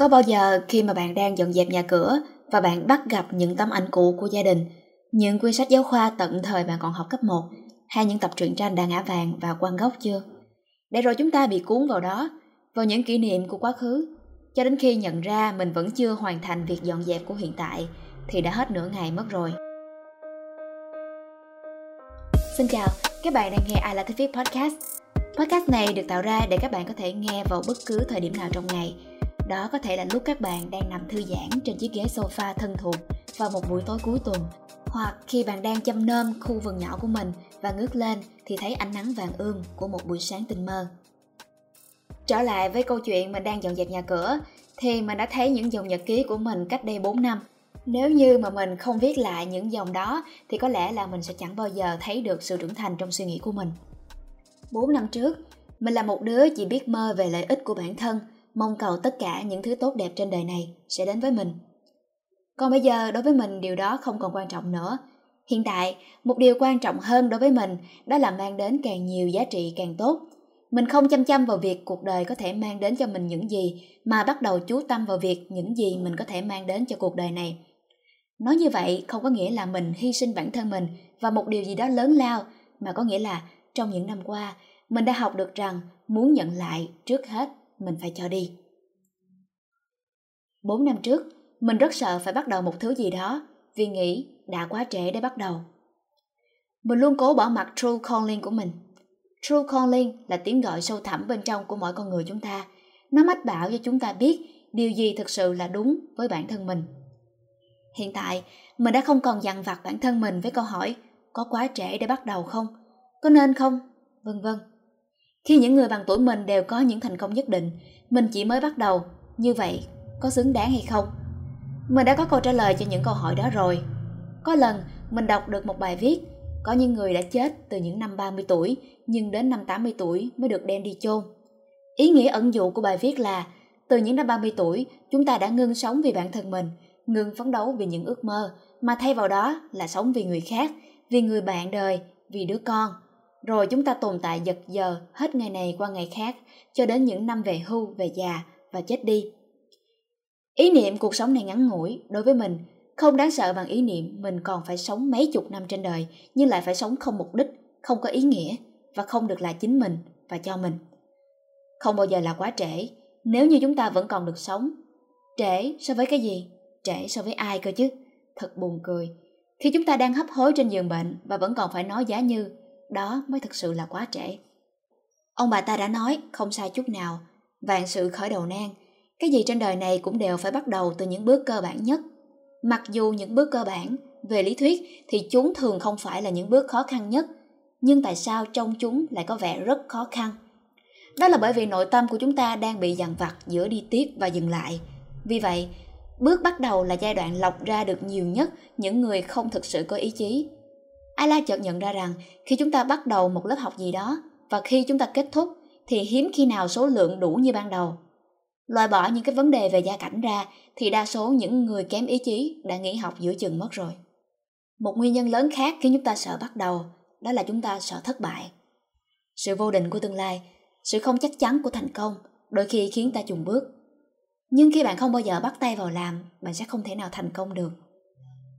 Có bao giờ khi mà bạn đang dọn dẹp nhà cửa và bạn bắt gặp những tấm ảnh cũ của gia đình, những quyển sách giáo khoa tận thời bạn còn học cấp 1 hay những tập truyện tranh đã ngã vàng và quan gốc chưa? Để rồi chúng ta bị cuốn vào đó, vào những kỷ niệm của quá khứ, cho đến khi nhận ra mình vẫn chưa hoàn thành việc dọn dẹp của hiện tại thì đã hết nửa ngày mất rồi. Xin chào, các bạn đang nghe I Like Viết Podcast. Podcast này được tạo ra để các bạn có thể nghe vào bất cứ thời điểm nào trong ngày – đó có thể là lúc các bạn đang nằm thư giãn trên chiếc ghế sofa thân thuộc vào một buổi tối cuối tuần, hoặc khi bạn đang chăm nom khu vườn nhỏ của mình và ngước lên thì thấy ánh nắng vàng ươm của một buổi sáng tinh mơ. Trở lại với câu chuyện mình đang dọn dẹp nhà cửa, thì mình đã thấy những dòng nhật ký của mình cách đây 4 năm. Nếu như mà mình không viết lại những dòng đó thì có lẽ là mình sẽ chẳng bao giờ thấy được sự trưởng thành trong suy nghĩ của mình. 4 năm trước, mình là một đứa chỉ biết mơ về lợi ích của bản thân – mong cầu tất cả những thứ tốt đẹp trên đời này sẽ đến với mình. Còn bây giờ đối với mình điều đó không còn quan trọng nữa. Hiện tại, một điều quan trọng hơn đối với mình đó là mang đến càng nhiều giá trị càng tốt. Mình không chăm chăm vào việc cuộc đời có thể mang đến cho mình những gì mà bắt đầu chú tâm vào việc những gì mình có thể mang đến cho cuộc đời này. Nói như vậy không có nghĩa là mình hy sinh bản thân mình và một điều gì đó lớn lao mà có nghĩa là trong những năm qua mình đã học được rằng muốn nhận lại trước hết mình phải cho đi. Bốn năm trước, mình rất sợ phải bắt đầu một thứ gì đó vì nghĩ đã quá trễ để bắt đầu. Mình luôn cố bỏ mặt true calling của mình. True calling là tiếng gọi sâu thẳm bên trong của mỗi con người chúng ta. Nó mách bảo cho chúng ta biết điều gì thực sự là đúng với bản thân mình. Hiện tại, mình đã không còn dằn vặt bản thân mình với câu hỏi có quá trễ để bắt đầu không? Có nên không? Vân vân. Khi những người bằng tuổi mình đều có những thành công nhất định, mình chỉ mới bắt đầu, như vậy có xứng đáng hay không? Mình đã có câu trả lời cho những câu hỏi đó rồi. Có lần mình đọc được một bài viết, có những người đã chết từ những năm 30 tuổi, nhưng đến năm 80 tuổi mới được đem đi chôn. Ý nghĩa ẩn dụ của bài viết là từ những năm 30 tuổi, chúng ta đã ngưng sống vì bản thân mình, ngưng phấn đấu vì những ước mơ, mà thay vào đó là sống vì người khác, vì người bạn đời, vì đứa con, rồi chúng ta tồn tại giật giờ hết ngày này qua ngày khác cho đến những năm về hưu, về già và chết đi. Ý niệm cuộc sống này ngắn ngủi đối với mình không đáng sợ bằng ý niệm mình còn phải sống mấy chục năm trên đời nhưng lại phải sống không mục đích, không có ý nghĩa và không được là chính mình và cho mình. Không bao giờ là quá trễ nếu như chúng ta vẫn còn được sống. Trễ so với cái gì? Trễ so với ai cơ chứ? Thật buồn cười. Khi chúng ta đang hấp hối trên giường bệnh và vẫn còn phải nói giá như đó mới thực sự là quá trễ. Ông bà ta đã nói không sai chút nào, vạn sự khởi đầu nan, cái gì trên đời này cũng đều phải bắt đầu từ những bước cơ bản nhất. Mặc dù những bước cơ bản, về lý thuyết thì chúng thường không phải là những bước khó khăn nhất, nhưng tại sao trong chúng lại có vẻ rất khó khăn? Đó là bởi vì nội tâm của chúng ta đang bị dằn vặt giữa đi tiếp và dừng lại. Vì vậy, bước bắt đầu là giai đoạn lọc ra được nhiều nhất những người không thực sự có ý chí Ayla chợt nhận ra rằng khi chúng ta bắt đầu một lớp học gì đó và khi chúng ta kết thúc thì hiếm khi nào số lượng đủ như ban đầu. Loại bỏ những cái vấn đề về gia cảnh ra thì đa số những người kém ý chí đã nghỉ học giữa chừng mất rồi. Một nguyên nhân lớn khác khiến chúng ta sợ bắt đầu đó là chúng ta sợ thất bại. Sự vô định của tương lai, sự không chắc chắn của thành công đôi khi khiến ta chùn bước. Nhưng khi bạn không bao giờ bắt tay vào làm, bạn sẽ không thể nào thành công được.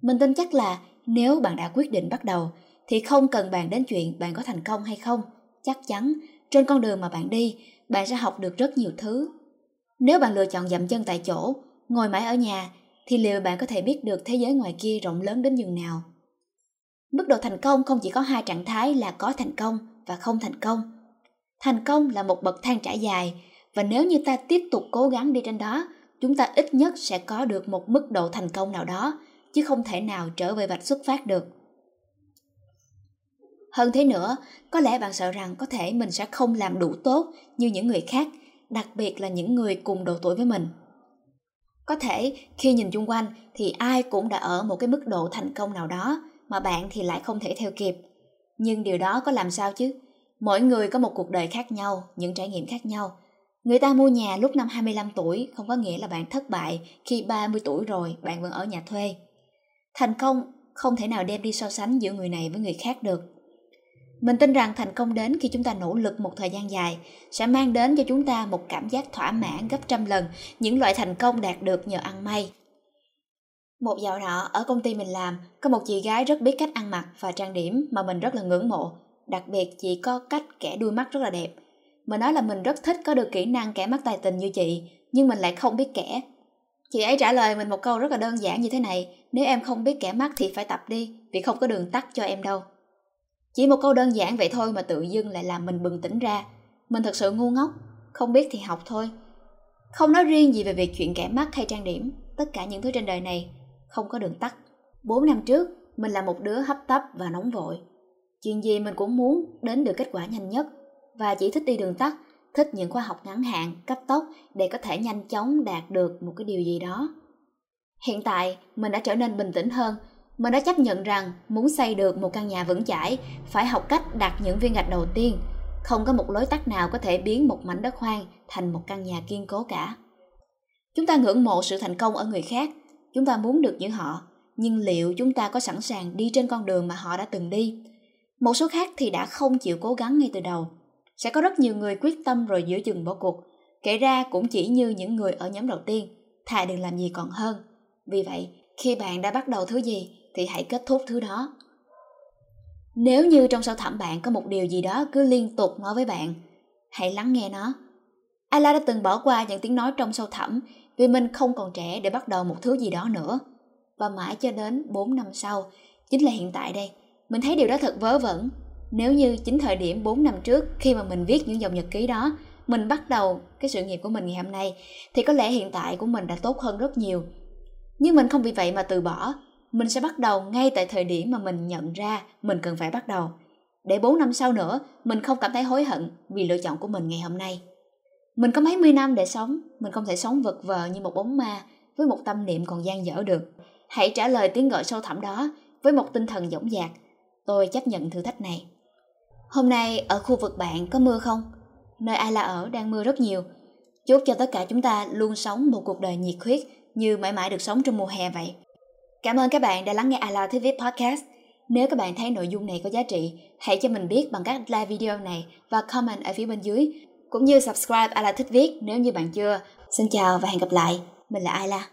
Mình tin chắc là nếu bạn đã quyết định bắt đầu thì không cần bàn đến chuyện bạn có thành công hay không. Chắc chắn trên con đường mà bạn đi, bạn sẽ học được rất nhiều thứ. Nếu bạn lựa chọn dậm chân tại chỗ, ngồi mãi ở nhà thì liệu bạn có thể biết được thế giới ngoài kia rộng lớn đến nhường nào? Mức độ thành công không chỉ có hai trạng thái là có thành công và không thành công. Thành công là một bậc thang trải dài và nếu như ta tiếp tục cố gắng đi trên đó, chúng ta ít nhất sẽ có được một mức độ thành công nào đó chứ không thể nào trở về vạch xuất phát được. Hơn thế nữa, có lẽ bạn sợ rằng có thể mình sẽ không làm đủ tốt như những người khác, đặc biệt là những người cùng độ tuổi với mình. Có thể khi nhìn chung quanh thì ai cũng đã ở một cái mức độ thành công nào đó mà bạn thì lại không thể theo kịp. Nhưng điều đó có làm sao chứ? Mỗi người có một cuộc đời khác nhau, những trải nghiệm khác nhau. Người ta mua nhà lúc năm 25 tuổi không có nghĩa là bạn thất bại khi 30 tuổi rồi bạn vẫn ở nhà thuê. Thành công không thể nào đem đi so sánh giữa người này với người khác được. Mình tin rằng thành công đến khi chúng ta nỗ lực một thời gian dài sẽ mang đến cho chúng ta một cảm giác thỏa mãn gấp trăm lần những loại thành công đạt được nhờ ăn may. Một dạo nọ ở công ty mình làm, có một chị gái rất biết cách ăn mặc và trang điểm mà mình rất là ngưỡng mộ. Đặc biệt chị có cách kẻ đuôi mắt rất là đẹp. Mình nói là mình rất thích có được kỹ năng kẻ mắt tài tình như chị, nhưng mình lại không biết kẻ. Chị ấy trả lời mình một câu rất là đơn giản như thế này, nếu em không biết kẻ mắt thì phải tập đi, vì không có đường tắt cho em đâu. Chỉ một câu đơn giản vậy thôi mà tự dưng lại làm mình bừng tỉnh ra. Mình thật sự ngu ngốc, không biết thì học thôi. Không nói riêng gì về việc chuyện kẻ mắt hay trang điểm, tất cả những thứ trên đời này không có đường tắt. Bốn năm trước, mình là một đứa hấp tấp và nóng vội. Chuyện gì mình cũng muốn đến được kết quả nhanh nhất và chỉ thích đi đường tắt, thích những khóa học ngắn hạn, cấp tốc để có thể nhanh chóng đạt được một cái điều gì đó. Hiện tại, mình đã trở nên bình tĩnh hơn. Mình đã chấp nhận rằng muốn xây được một căn nhà vững chãi phải học cách đặt những viên gạch đầu tiên. Không có một lối tắt nào có thể biến một mảnh đất hoang thành một căn nhà kiên cố cả. Chúng ta ngưỡng mộ sự thành công ở người khác. Chúng ta muốn được như họ nhưng liệu chúng ta có sẵn sàng đi trên con đường mà họ đã từng đi? Một số khác thì đã không chịu cố gắng ngay từ đầu sẽ có rất nhiều người quyết tâm rồi giữa chừng bỏ cuộc kể ra cũng chỉ như những người ở nhóm đầu tiên thà đừng làm gì còn hơn vì vậy khi bạn đã bắt đầu thứ gì thì hãy kết thúc thứ đó nếu như trong sâu thẳm bạn có một điều gì đó cứ liên tục nói với bạn hãy lắng nghe nó ala đã từng bỏ qua những tiếng nói trong sâu thẳm vì mình không còn trẻ để bắt đầu một thứ gì đó nữa. Và mãi cho đến 4 năm sau, chính là hiện tại đây, mình thấy điều đó thật vớ vẩn. Nếu như chính thời điểm 4 năm trước khi mà mình viết những dòng nhật ký đó, mình bắt đầu cái sự nghiệp của mình ngày hôm nay, thì có lẽ hiện tại của mình đã tốt hơn rất nhiều. Nhưng mình không vì vậy mà từ bỏ, mình sẽ bắt đầu ngay tại thời điểm mà mình nhận ra mình cần phải bắt đầu. Để 4 năm sau nữa, mình không cảm thấy hối hận vì lựa chọn của mình ngày hôm nay. Mình có mấy mươi năm để sống, mình không thể sống vật vờ như một bóng ma với một tâm niệm còn gian dở được. Hãy trả lời tiếng gọi sâu thẳm đó với một tinh thần dõng dạc. Tôi chấp nhận thử thách này. Hôm nay ở khu vực bạn có mưa không? Nơi ai là ở đang mưa rất nhiều. Chúc cho tất cả chúng ta luôn sống một cuộc đời nhiệt huyết như mãi mãi được sống trong mùa hè vậy. Cảm ơn các bạn đã lắng nghe I Love Thích Viết Podcast. Nếu các bạn thấy nội dung này có giá trị, hãy cho mình biết bằng cách like video này và comment ở phía bên dưới, cũng như subscribe I Love Thích Viết nếu như bạn chưa. Xin chào và hẹn gặp lại. Mình là Ayla.